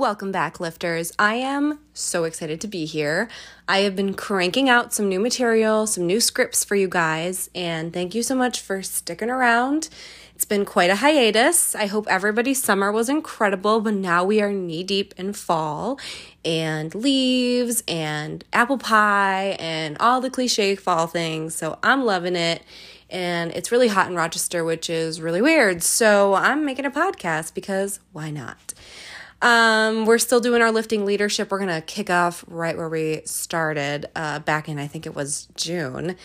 Welcome back, lifters. I am so excited to be here. I have been cranking out some new material, some new scripts for you guys, and thank you so much for sticking around. It's been quite a hiatus. I hope everybody's summer was incredible, but now we are knee deep in fall and leaves and apple pie and all the cliche fall things. So I'm loving it. And it's really hot in Rochester, which is really weird. So I'm making a podcast because why not? Um, we're still doing our lifting leadership. We're going to kick off right where we started uh, back in, I think it was June.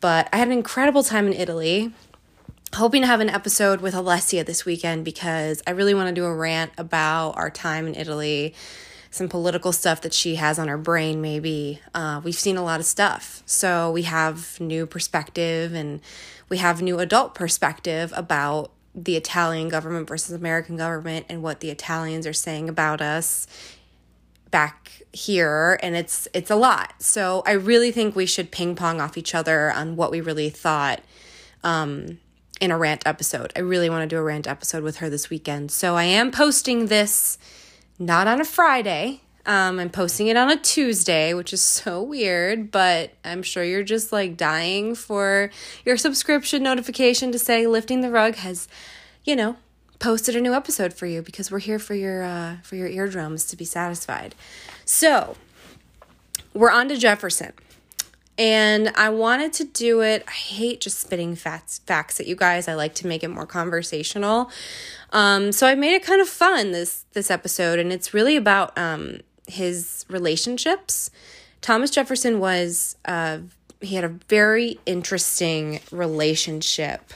But I had an incredible time in Italy. Hoping to have an episode with Alessia this weekend because I really want to do a rant about our time in Italy, some political stuff that she has on her brain, maybe. Uh, we've seen a lot of stuff. So we have new perspective and we have new adult perspective about the Italian government versus American government and what the Italians are saying about us back here and it's it's a lot. So I really think we should ping pong off each other on what we really thought um in a rant episode. I really want to do a rant episode with her this weekend. So I am posting this not on a Friday. Um, I'm posting it on a Tuesday, which is so weird, but I'm sure you're just like dying for your subscription notification to say lifting the rug has, you know, posted a new episode for you because we're here for your uh, for your eardrums to be satisfied. So we're on to Jefferson. And I wanted to do it. I hate just spitting facts facts at you guys. I like to make it more conversational. Um, so I made it kind of fun this this episode, and it's really about um, his relationships. Thomas Jefferson was uh, he had a very interesting relationship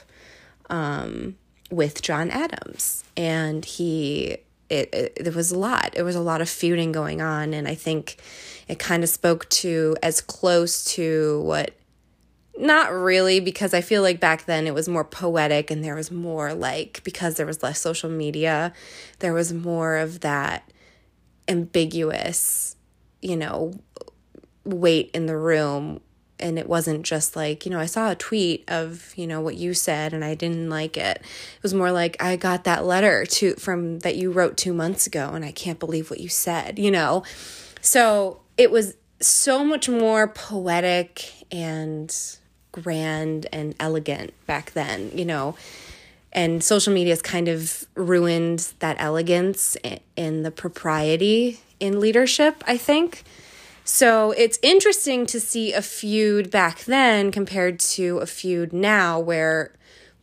um, with John Adams, and he it, it there was a lot. There was a lot of feuding going on, and I think it kind of spoke to as close to what not really because I feel like back then it was more poetic and there was more like because there was less social media, there was more of that ambiguous, you know, weight in the room. And it wasn't just like, you know, I saw a tweet of, you know, what you said and I didn't like it. It was more like I got that letter to from that you wrote 2 months ago and I can't believe what you said, you know. So, it was so much more poetic and grand and elegant back then, you know and social media has kind of ruined that elegance and the propriety in leadership, I think. So it's interesting to see a feud back then compared to a feud now where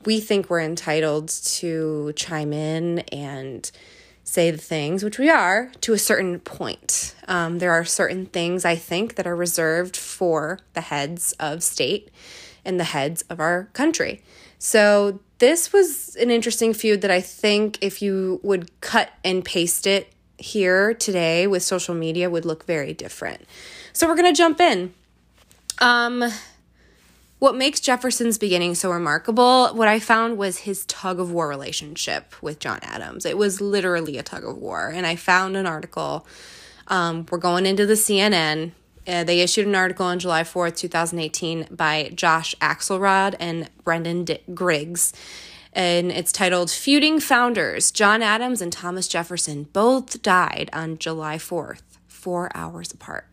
we think we're entitled to chime in and say the things, which we are to a certain point. Um, there are certain things I think that are reserved for the heads of state and the heads of our country. So this was an interesting feud that I think if you would cut and paste it here today with social media would look very different. So we're going to jump in. Um what makes Jefferson's beginning so remarkable, what I found was his tug of war relationship with John Adams. It was literally a tug of war. And I found an article. Um, we're going into the CNN uh, they issued an article on July 4th, 2018, by Josh Axelrod and Brendan D- Griggs. And it's titled Feuding Founders John Adams and Thomas Jefferson both died on July 4th, four hours apart.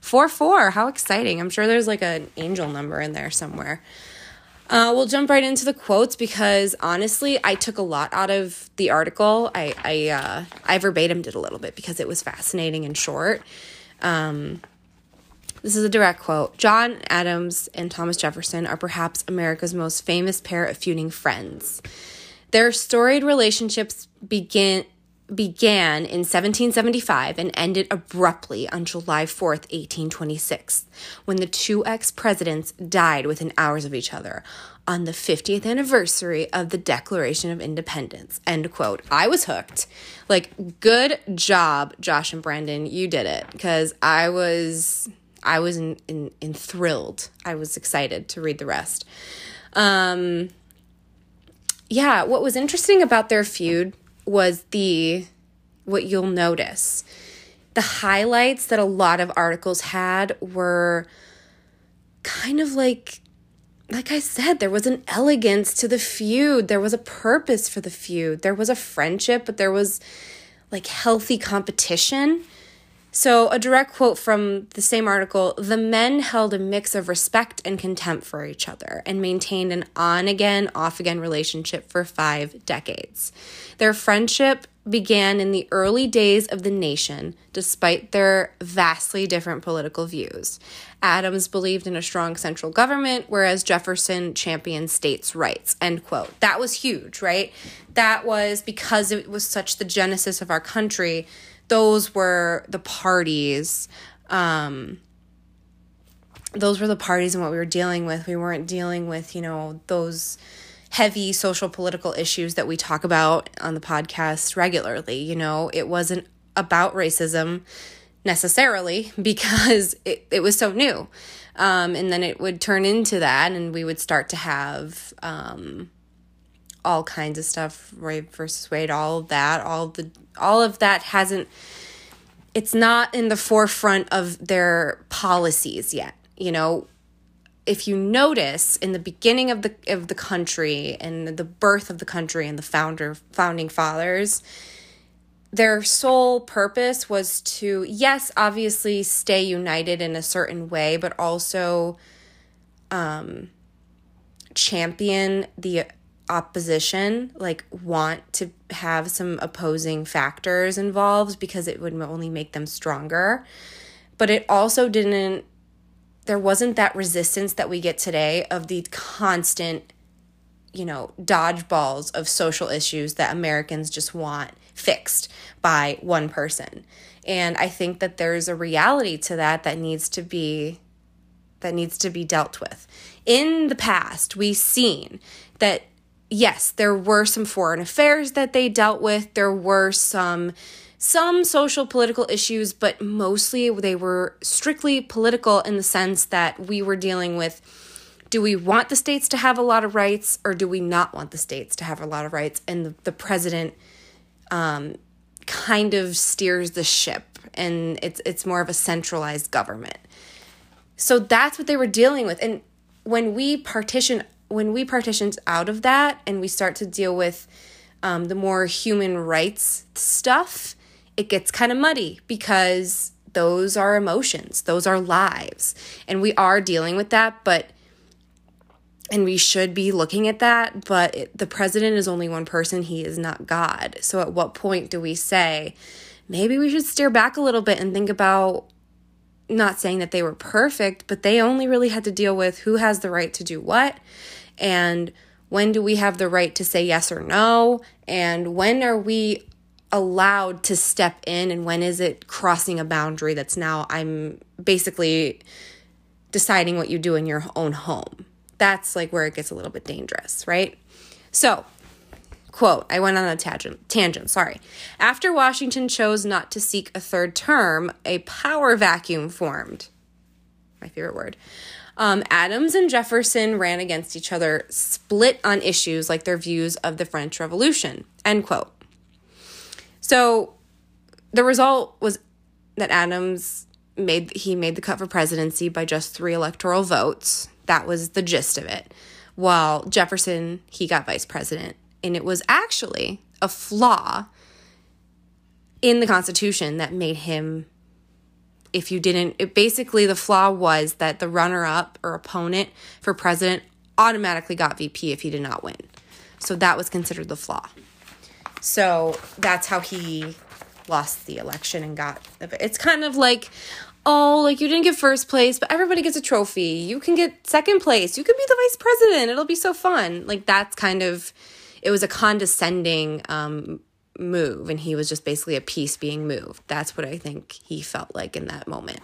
4 4, how exciting. I'm sure there's like an angel number in there somewhere. Uh, we'll jump right into the quotes because honestly, I took a lot out of the article. I I uh, I verbatim did a little bit because it was fascinating and short. Um, this is a direct quote. John Adams and Thomas Jefferson are perhaps America's most famous pair of feuding friends. Their storied relationships begin began in 1775 and ended abruptly on July 4th, 1826, when the two ex presidents died within hours of each other on the 50th anniversary of the Declaration of Independence. End quote. I was hooked. Like, good job, Josh and Brandon. You did it because I was I was in, in, enthralled. I was excited to read the rest. Um, yeah, what was interesting about their feud was the what you'll notice. The highlights that a lot of articles had were kind of like like I said, there was an elegance to the feud. There was a purpose for the feud. There was a friendship, but there was like healthy competition. So, a direct quote from the same article the men held a mix of respect and contempt for each other and maintained an on again, off again relationship for five decades. Their friendship began in the early days of the nation, despite their vastly different political views. Adams believed in a strong central government, whereas Jefferson championed states' rights. End quote. That was huge, right? That was because it was such the genesis of our country those were the parties um those were the parties and what we were dealing with. We weren't dealing with you know those heavy social political issues that we talk about on the podcast regularly you know? It wasn't about racism necessarily because it, it was so new. Um, and then it would turn into that and we would start to have um, all kinds of stuff Roe versus Wade all of that all of the all of that hasn't it's not in the forefront of their policies yet you know? If you notice in the beginning of the of the country and the birth of the country and the founder founding fathers their sole purpose was to yes obviously stay united in a certain way but also um champion the opposition like want to have some opposing factors involved because it would only make them stronger. But it also didn't there wasn't that resistance that we get today of the constant you know dodgeballs of social issues that Americans just want fixed by one person. And i think that there's a reality to that that needs to be that needs to be dealt with. In the past we've seen that yes, there were some foreign affairs that they dealt with. There were some some social political issues, but mostly they were strictly political in the sense that we were dealing with do we want the states to have a lot of rights or do we not want the states to have a lot of rights? And the, the president um, kind of steers the ship and it's it's more of a centralized government. So that's what they were dealing with. And when we partition when we partition out of that and we start to deal with um, the more human rights stuff, it gets kind of muddy because those are emotions, those are lives. And we are dealing with that, but, and we should be looking at that, but it, the president is only one person, he is not God. So at what point do we say, maybe we should steer back a little bit and think about not saying that they were perfect, but they only really had to deal with who has the right to do what and when do we have the right to say yes or no and when are we allowed to step in and when is it crossing a boundary that's now I'm basically deciding what you do in your own home. That's like where it gets a little bit dangerous, right? So, quote, I went on a tangent, tangent, sorry. After Washington chose not to seek a third term, a power vacuum formed. My favorite word. Um, Adams and Jefferson ran against each other, split on issues like their views of the French Revolution. End quote. So the result was that Adams made he made the cut for presidency by just three electoral votes. That was the gist of it. While Jefferson, he got vice president. And it was actually a flaw in the Constitution that made him if you didn't it basically the flaw was that the runner up or opponent for president automatically got VP if he did not win. So that was considered the flaw. So that's how he lost the election and got it's kind of like oh like you didn't get first place but everybody gets a trophy you can get second place you could be the vice president it'll be so fun like that's kind of it was a condescending um, move and he was just basically a piece being moved. That's what I think he felt like in that moment.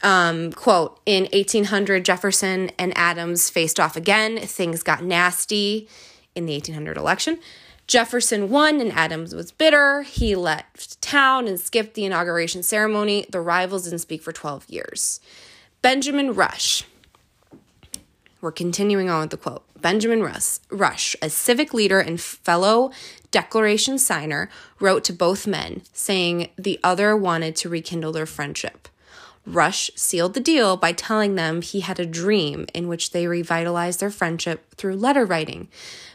Um, quote In 1800, Jefferson and Adams faced off again. Things got nasty in the 1800 election. Jefferson won and Adams was bitter. He left town and skipped the inauguration ceremony. The rivals didn't speak for 12 years. Benjamin Rush. We're continuing on with the quote. Benjamin Rush, a civic leader and fellow declaration signer, wrote to both men, saying the other wanted to rekindle their friendship. Rush sealed the deal by telling them he had a dream in which they revitalized their friendship through letter writing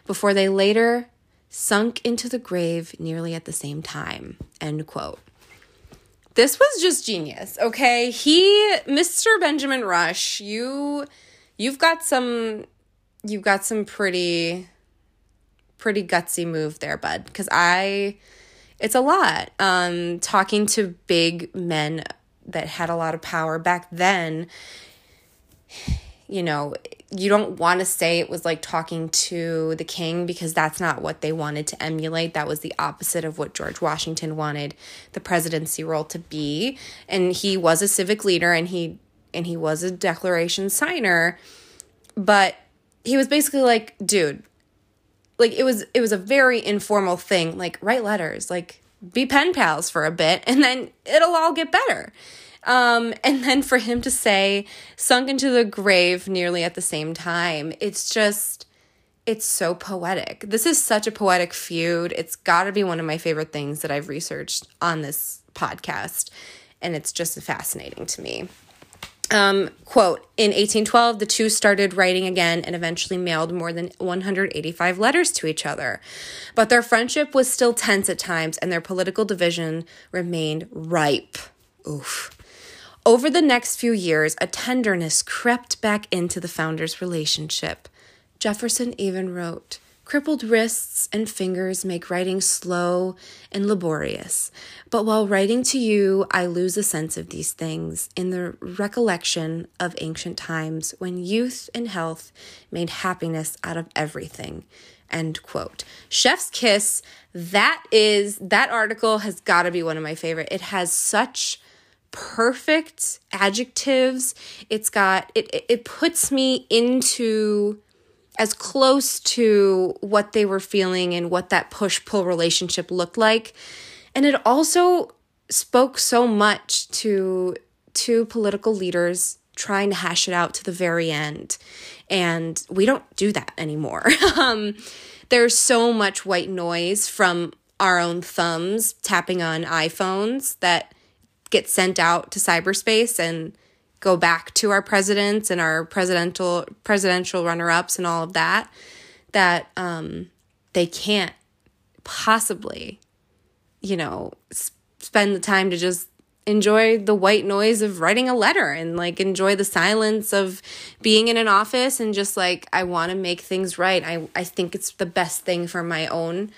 before they later sunk into the grave nearly at the same time. End quote. This was just genius, okay? He Mr. Benjamin Rush, you you've got some you've got some pretty pretty gutsy move there, bud, because I it's a lot. Um talking to big men that had a lot of power back then, you know, you don't want to say it was like talking to the king because that's not what they wanted to emulate. That was the opposite of what George Washington wanted the presidency role to be. And he was a civic leader and he and he was a declaration signer, but he was basically like, dude, like it was it was a very informal thing, like write letters, like be pen pals for a bit and then it'll all get better. Um, and then for him to say, sunk into the grave nearly at the same time, it's just, it's so poetic. This is such a poetic feud. It's got to be one of my favorite things that I've researched on this podcast. And it's just fascinating to me. Um, quote In 1812, the two started writing again and eventually mailed more than 185 letters to each other. But their friendship was still tense at times and their political division remained ripe. Oof. Over the next few years, a tenderness crept back into the founders' relationship. Jefferson even wrote, Crippled wrists and fingers make writing slow and laborious. But while writing to you, I lose a sense of these things in the recollection of ancient times when youth and health made happiness out of everything. End quote. Chef's Kiss, that is, that article has got to be one of my favorite. It has such perfect adjectives. It's got it it puts me into as close to what they were feeling and what that push pull relationship looked like. And it also spoke so much to two political leaders trying to hash it out to the very end. And we don't do that anymore. um, there's so much white noise from our own thumbs tapping on iPhones that get sent out to cyberspace and go back to our presidents and our presidential presidential runner-ups and all of that that um, they can't possibly you know spend the time to just enjoy the white noise of writing a letter and like enjoy the silence of being in an office and just like I want to make things right. I I think it's the best thing for my own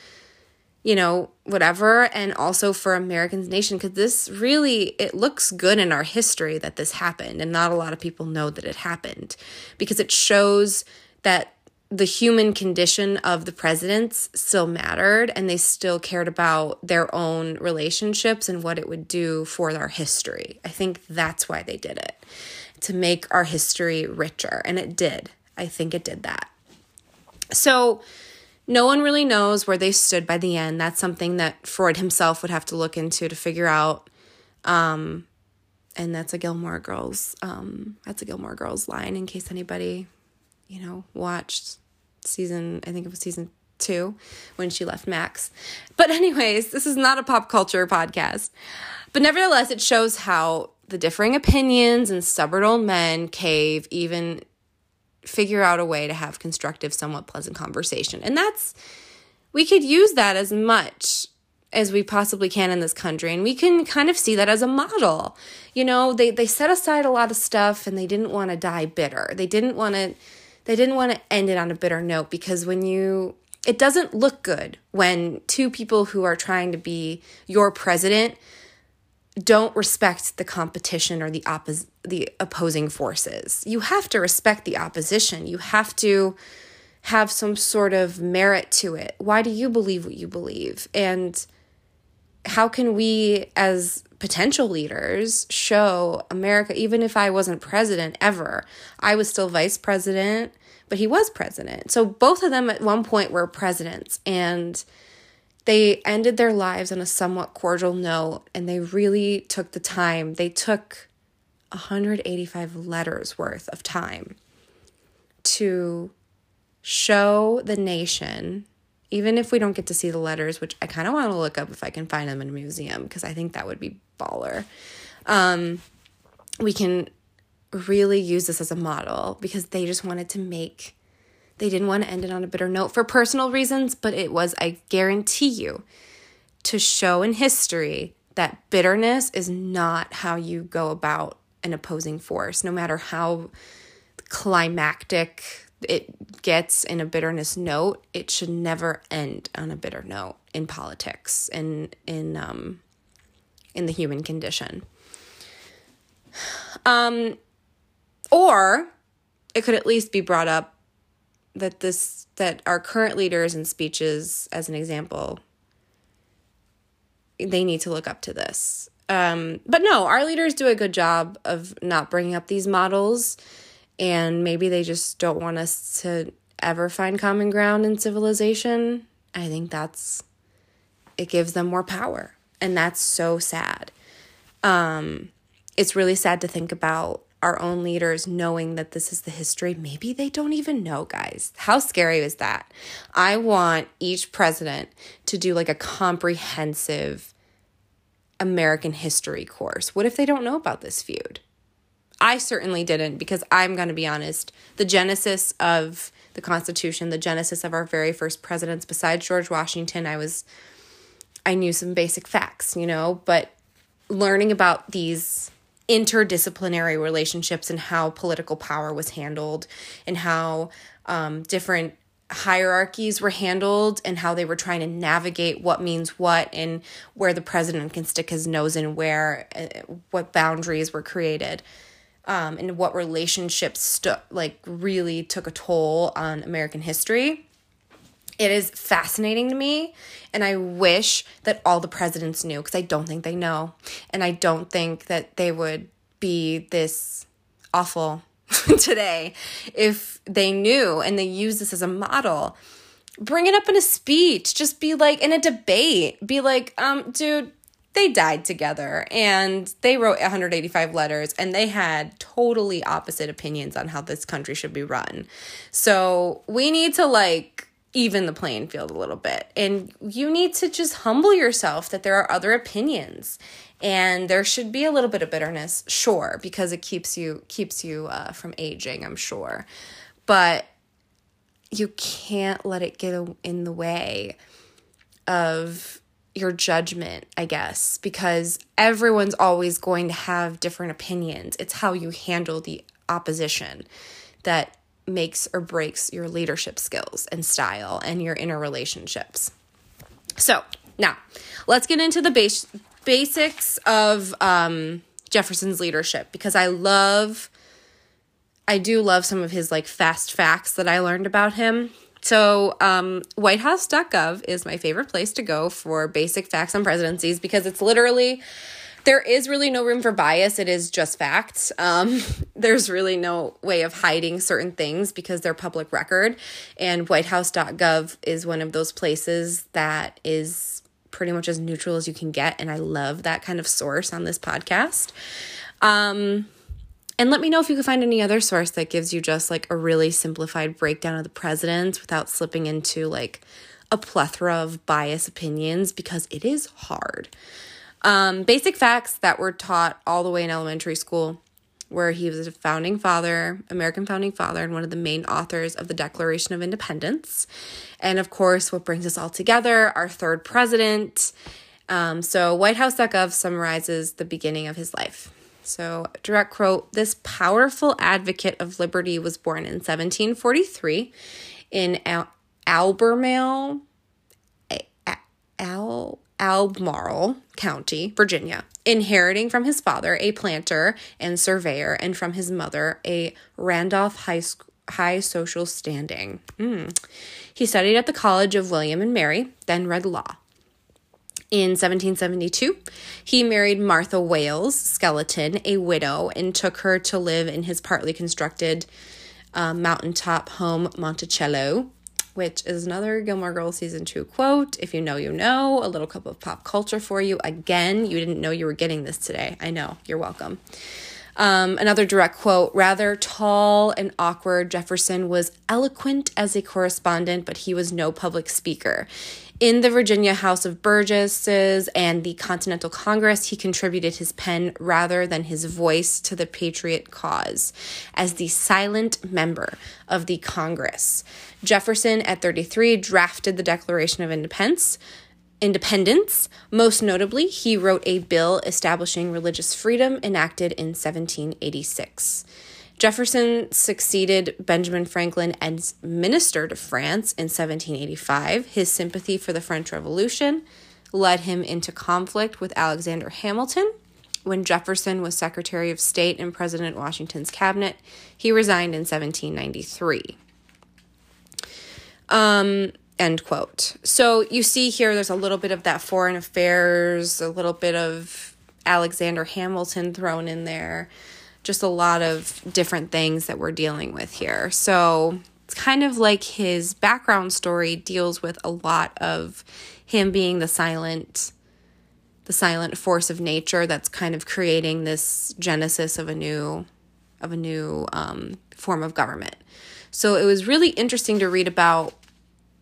you know, whatever, and also for Americans nation because this really it looks good in our history that this happened, and not a lot of people know that it happened because it shows that the human condition of the presidents still mattered and they still cared about their own relationships and what it would do for our history. I think that's why they did it to make our history richer, and it did. I think it did that. So, no one really knows where they stood by the end. That's something that Freud himself would have to look into to figure out. Um, and that's a Gilmore Girls. Um, that's a Gilmore Girls line in case anybody, you know, watched season. I think it was season two when she left Max. But anyways, this is not a pop culture podcast. But nevertheless, it shows how the differing opinions and stubborn old men cave even figure out a way to have constructive, somewhat pleasant conversation. And that's, we could use that as much as we possibly can in this country. And we can kind of see that as a model. You know, they, they set aside a lot of stuff and they didn't want to die bitter. They didn't want to, they didn't want to end it on a bitter note because when you, it doesn't look good when two people who are trying to be your president don't respect the competition or the oppos- the opposing forces. You have to respect the opposition. You have to have some sort of merit to it. Why do you believe what you believe? And how can we as potential leaders show America even if I wasn't president ever, I was still vice president, but he was president. So both of them at one point were presidents and they ended their lives on a somewhat cordial note and they really took the time. They took 185 letters worth of time to show the nation, even if we don't get to see the letters, which I kind of want to look up if I can find them in a museum because I think that would be baller. Um, we can really use this as a model because they just wanted to make They didn't want to end it on a bitter note for personal reasons, but it was, I guarantee you, to show in history that bitterness is not how you go about an opposing force, no matter how climactic it gets in a bitterness note, it should never end on a bitter note in politics and in um in the human condition. Um or it could at least be brought up that this that our current leaders and speeches as an example they need to look up to this. Um, but no our leaders do a good job of not bringing up these models and maybe they just don't want us to ever find common ground in civilization. I think that's it gives them more power and that's so sad. Um, it's really sad to think about our own leaders knowing that this is the history. Maybe they don't even know, guys. How scary is that? I want each president to do like a comprehensive American history course. What if they don't know about this feud? I certainly didn't because I'm going to be honest. The genesis of the Constitution, the genesis of our very first presidents, besides George Washington, I was, I knew some basic facts, you know, but learning about these interdisciplinary relationships and how political power was handled and how um, different hierarchies were handled and how they were trying to navigate what means what and where the president can stick his nose in where uh, what boundaries were created um, and what relationships stu- like really took a toll on american history it is fascinating to me, and I wish that all the presidents knew because I don't think they know. And I don't think that they would be this awful today if they knew and they use this as a model. Bring it up in a speech, just be like in a debate, be like, um, dude, they died together and they wrote 185 letters and they had totally opposite opinions on how this country should be run. So we need to like even the playing field a little bit. And you need to just humble yourself that there are other opinions. And there should be a little bit of bitterness, sure, because it keeps you keeps you uh, from aging, I'm sure. But you can't let it get in the way of your judgment, I guess, because everyone's always going to have different opinions. It's how you handle the opposition that makes or breaks your leadership skills and style and your inner relationships. So, now let's get into the base, basics of um, Jefferson's leadership because I love, I do love some of his like fast facts that I learned about him. So, um, whitehouse.gov is my favorite place to go for basic facts on presidencies because it's literally there is really no room for bias. It is just facts. Um, there's really no way of hiding certain things because they're public record. And whitehouse.gov is one of those places that is pretty much as neutral as you can get. And I love that kind of source on this podcast. Um, and let me know if you can find any other source that gives you just like a really simplified breakdown of the presidents without slipping into like a plethora of bias opinions because it is hard. Um, basic facts that were taught all the way in elementary school, where he was a founding father, American founding father, and one of the main authors of the Declaration of Independence. And of course, what brings us all together, our third president. Um, so, WhiteHouse.gov summarizes the beginning of his life. So, direct quote This powerful advocate of liberty was born in 1743 in Al- Albemarle, Al- Albemarle County, Virginia, inheriting from his father, a planter and surveyor, and from his mother, a Randolph high, high social standing. Mm. He studied at the College of William and Mary, then read law. In 1772, he married Martha Wayles Skeleton, a widow, and took her to live in his partly constructed uh, mountaintop home, Monticello, which is another Gilmore Girls season two quote. If you know, you know. A little cup of pop culture for you. Again, you didn't know you were getting this today. I know. You're welcome. Um, another direct quote rather tall and awkward, Jefferson was eloquent as a correspondent, but he was no public speaker. In the Virginia House of Burgesses and the Continental Congress, he contributed his pen rather than his voice to the patriot cause as the silent member of the Congress. Jefferson, at 33, drafted the Declaration of Independence independence. Most notably, he wrote a bill establishing religious freedom enacted in 1786. Jefferson succeeded Benjamin Franklin as minister to France in 1785. His sympathy for the French Revolution led him into conflict with Alexander Hamilton. When Jefferson was Secretary of State in President Washington's cabinet, he resigned in 1793. Um, End quote. So you see here, there's a little bit of that foreign affairs, a little bit of Alexander Hamilton thrown in there, just a lot of different things that we're dealing with here. So it's kind of like his background story deals with a lot of him being the silent the silent force of nature that's kind of creating this genesis of a new of a new um, form of government. So it was really interesting to read about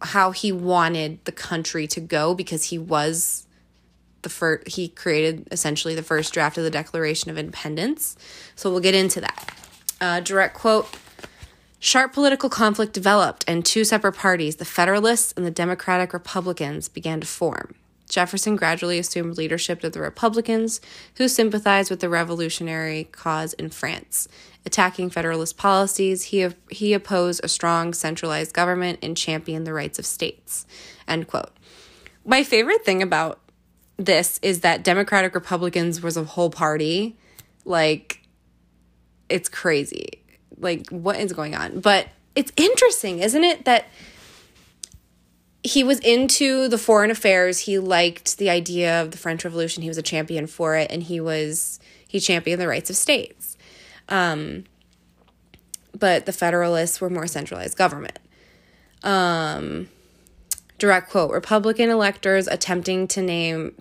how he wanted the country to go because he was the first he created essentially the first draft of the declaration of independence so we'll get into that uh, direct quote sharp political conflict developed and two separate parties the federalists and the democratic republicans began to form Jefferson gradually assumed leadership of the Republicans, who sympathized with the revolutionary cause in France. Attacking Federalist policies, he, he opposed a strong centralized government and championed the rights of states. End quote. My favorite thing about this is that Democratic Republicans was a whole party. Like, it's crazy. Like, what is going on? But it's interesting, isn't it? That he was into the foreign affairs. He liked the idea of the French Revolution. He was a champion for it, and he was he championed the rights of states. Um, but the Federalists were more centralized government. Um, direct quote: Republican electors attempting to name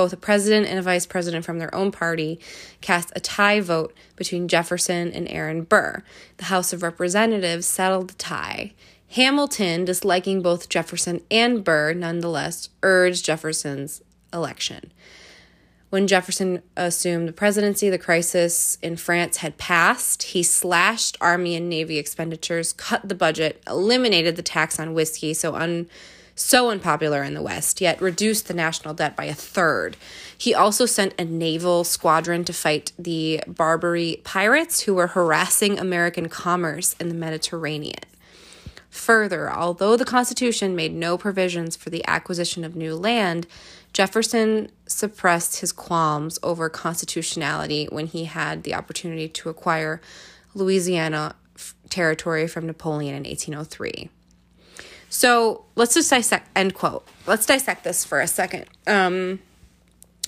both a president and a vice president from their own party cast a tie vote between Jefferson and Aaron Burr. The House of Representatives settled the tie Hamilton, disliking both Jefferson and Burr, nonetheless urged Jefferson's election. When Jefferson assumed the presidency, the crisis in France had passed. He slashed Army and Navy expenditures, cut the budget, eliminated the tax on whiskey, so un, so unpopular in the West, yet reduced the national debt by a third. He also sent a naval squadron to fight the Barbary pirates who were harassing American commerce in the Mediterranean. Further, although the Constitution made no provisions for the acquisition of new land, Jefferson suppressed his qualms over constitutionality when he had the opportunity to acquire Louisiana territory from Napoleon in 1803. So let's just dissect, end quote. Let's dissect this for a second. Um,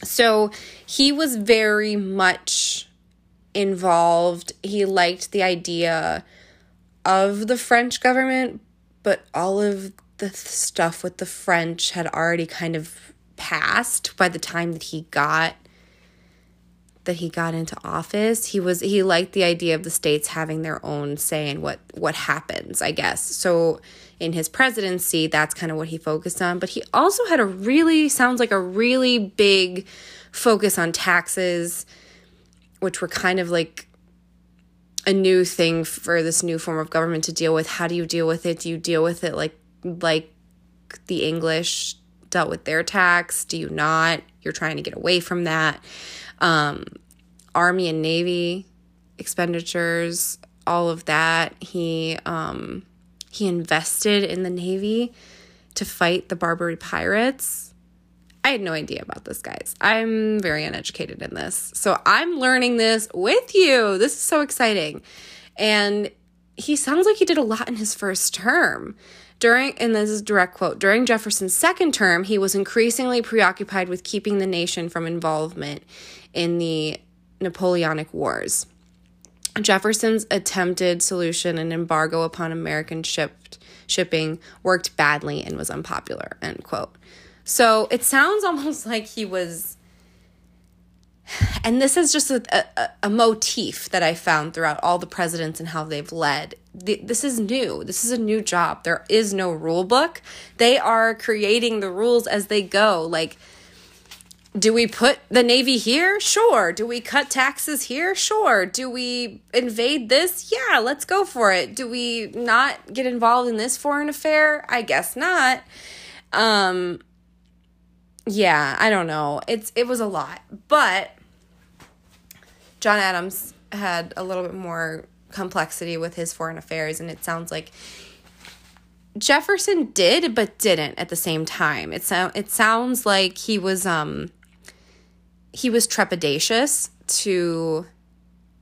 so he was very much involved. He liked the idea of the French government, but all of the stuff with the French had already kind of passed by the time that he got that he got into office. He was he liked the idea of the states having their own say in what what happens, I guess. So in his presidency, that's kind of what he focused on, but he also had a really sounds like a really big focus on taxes which were kind of like a new thing for this new form of government to deal with. How do you deal with it? Do you deal with it like like the English dealt with their tax? Do you not? You're trying to get away from that. Um, Army and Navy expenditures, all of that. He um, he invested in the Navy to fight the Barbary pirates. I had no idea about this, guys. I'm very uneducated in this. So I'm learning this with you. This is so exciting. And he sounds like he did a lot in his first term. During, and this is direct quote, during Jefferson's second term, he was increasingly preoccupied with keeping the nation from involvement in the Napoleonic Wars. Jefferson's attempted solution, an embargo upon American shipped, shipping, worked badly and was unpopular, end quote. So it sounds almost like he was and this is just a, a, a, motif that I found throughout all the presidents and how they've led. This is new. This is a new job. There is no rule book. They are creating the rules as they go. Like, do we put the Navy here? Sure. Do we cut taxes here? Sure. Do we invade this? Yeah, let's go for it. Do we not get involved in this foreign affair? I guess not. Um, yeah, I don't know. It's it was a lot, but John Adams had a little bit more complexity with his foreign affairs, and it sounds like Jefferson did but didn't at the same time. It so, it sounds like he was um he was trepidatious to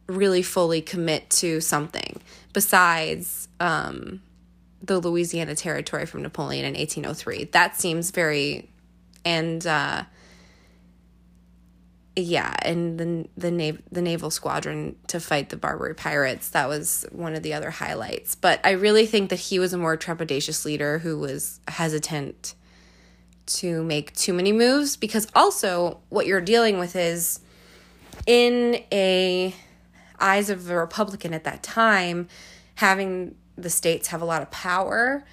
really fully commit to something besides um the Louisiana Territory from Napoleon in 1803. That seems very and uh, yeah, and the the nav- the naval squadron to fight the Barbary pirates. That was one of the other highlights. But I really think that he was a more trepidatious leader who was hesitant to make too many moves because also what you're dealing with is in a eyes of a Republican at that time, having the states have a lot of power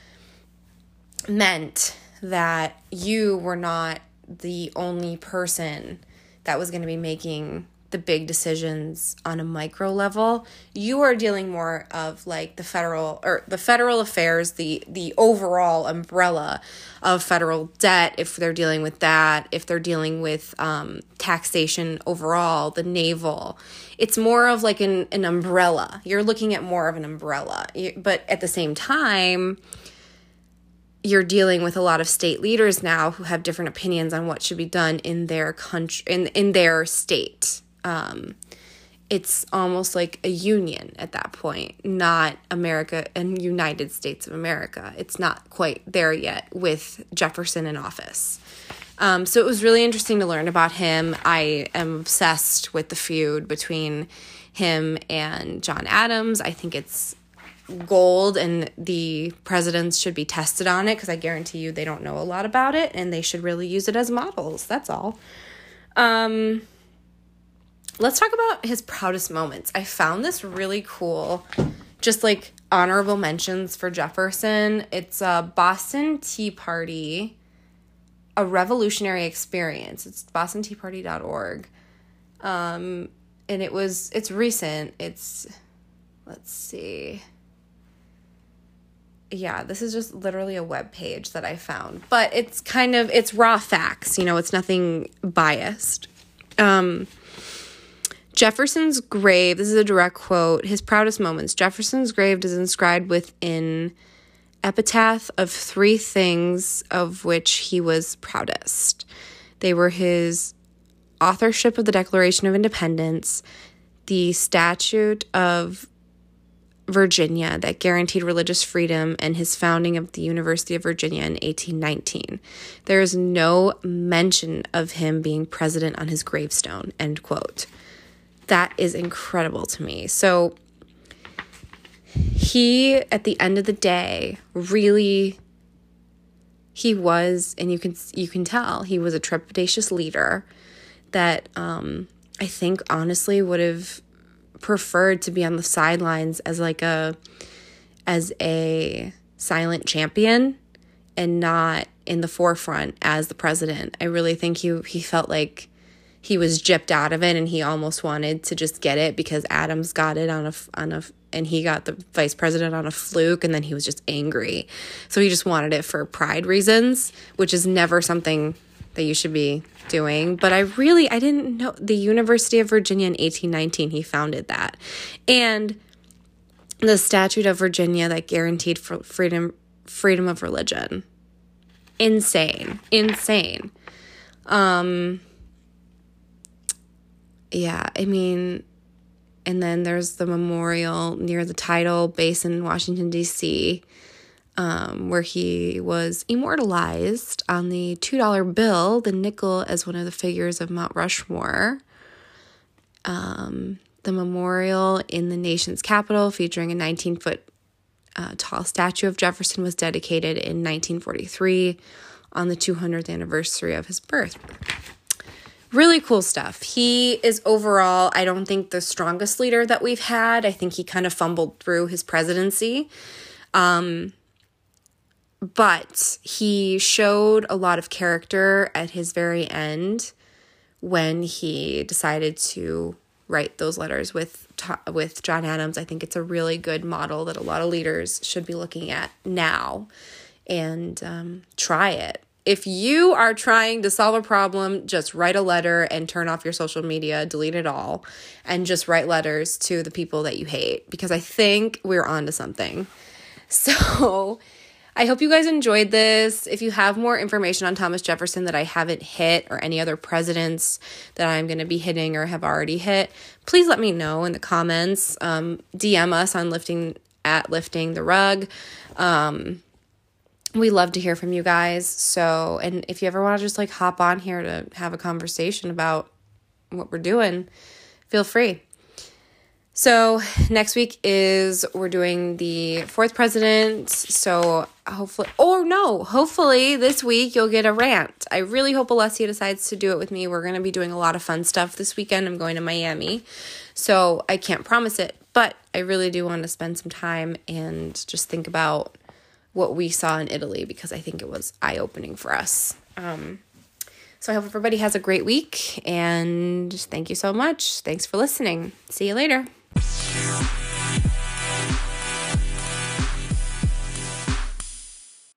meant that you were not the only person that was going to be making the big decisions on a micro level. You are dealing more of like the federal or the federal affairs the the overall umbrella of federal debt if they're dealing with that if they're dealing with um, taxation overall the naval. It's more of like an, an umbrella. You're looking at more of an umbrella. But at the same time you're dealing with a lot of state leaders now who have different opinions on what should be done in their country in in their state. Um, it's almost like a union at that point, not America and United States of America. It's not quite there yet with Jefferson in office. Um, so it was really interesting to learn about him. I am obsessed with the feud between him and John Adams. I think it's gold and the presidents should be tested on it because I guarantee you they don't know a lot about it and they should really use it as models. That's all. Um, let's talk about his proudest moments. I found this really cool, just like honorable mentions for Jefferson. It's a Boston Tea Party, a revolutionary experience. It's bostonteaparty.org. Um, and it was, it's recent. It's, let's see yeah, this is just literally a web page that I found, but it's kind of it's raw facts, you know, it's nothing biased. Um Jefferson's grave, this is a direct quote, his proudest moments. Jefferson's grave is inscribed within epitaph of three things of which he was proudest. They were his authorship of the Declaration of Independence, the Statute of Virginia that guaranteed religious freedom and his founding of the University of Virginia in 1819. There is no mention of him being president on his gravestone, end quote. That is incredible to me. So he at the end of the day really he was and you can you can tell he was a trepidatious leader that um I think honestly would have preferred to be on the sidelines as like a as a silent champion and not in the forefront as the president. I really think he he felt like he was gypped out of it and he almost wanted to just get it because Adams got it on a on a and he got the vice president on a fluke and then he was just angry. So he just wanted it for pride reasons, which is never something that you should be doing. But I really, I didn't know the University of Virginia in 1819, he founded that. And the Statute of Virginia that guaranteed freedom freedom of religion. Insane. Insane. Um yeah, I mean and then there's the memorial near the tidal basin in Washington D.C um, where he was immortalized on the $2 bill, the nickel as one of the figures of Mount Rushmore. Um, the memorial in the nation's capital, featuring a 19 foot uh, tall statue of Jefferson, was dedicated in 1943 on the 200th anniversary of his birth. really cool stuff. He is overall, I don't think, the strongest leader that we've had. I think he kind of fumbled through his presidency. Um, but he showed a lot of character at his very end when he decided to write those letters with with John Adams. I think it's a really good model that a lot of leaders should be looking at now and um, try it. If you are trying to solve a problem, just write a letter and turn off your social media, delete it all, and just write letters to the people that you hate because I think we're on to something. So, I hope you guys enjoyed this. If you have more information on Thomas Jefferson that I haven't hit or any other presidents that I'm going to be hitting or have already hit, please let me know in the comments. Um, DM us on lifting at lifting the rug. Um, we love to hear from you guys. So, and if you ever want to just like hop on here to have a conversation about what we're doing, feel free. So, next week is we're doing the fourth president. So, hopefully, or no, hopefully this week you'll get a rant. I really hope Alessia decides to do it with me. We're going to be doing a lot of fun stuff this weekend. I'm going to Miami. So, I can't promise it, but I really do want to spend some time and just think about what we saw in Italy because I think it was eye opening for us. Um, so I hope everybody has a great week and thank you so much. Thanks for listening. See you later.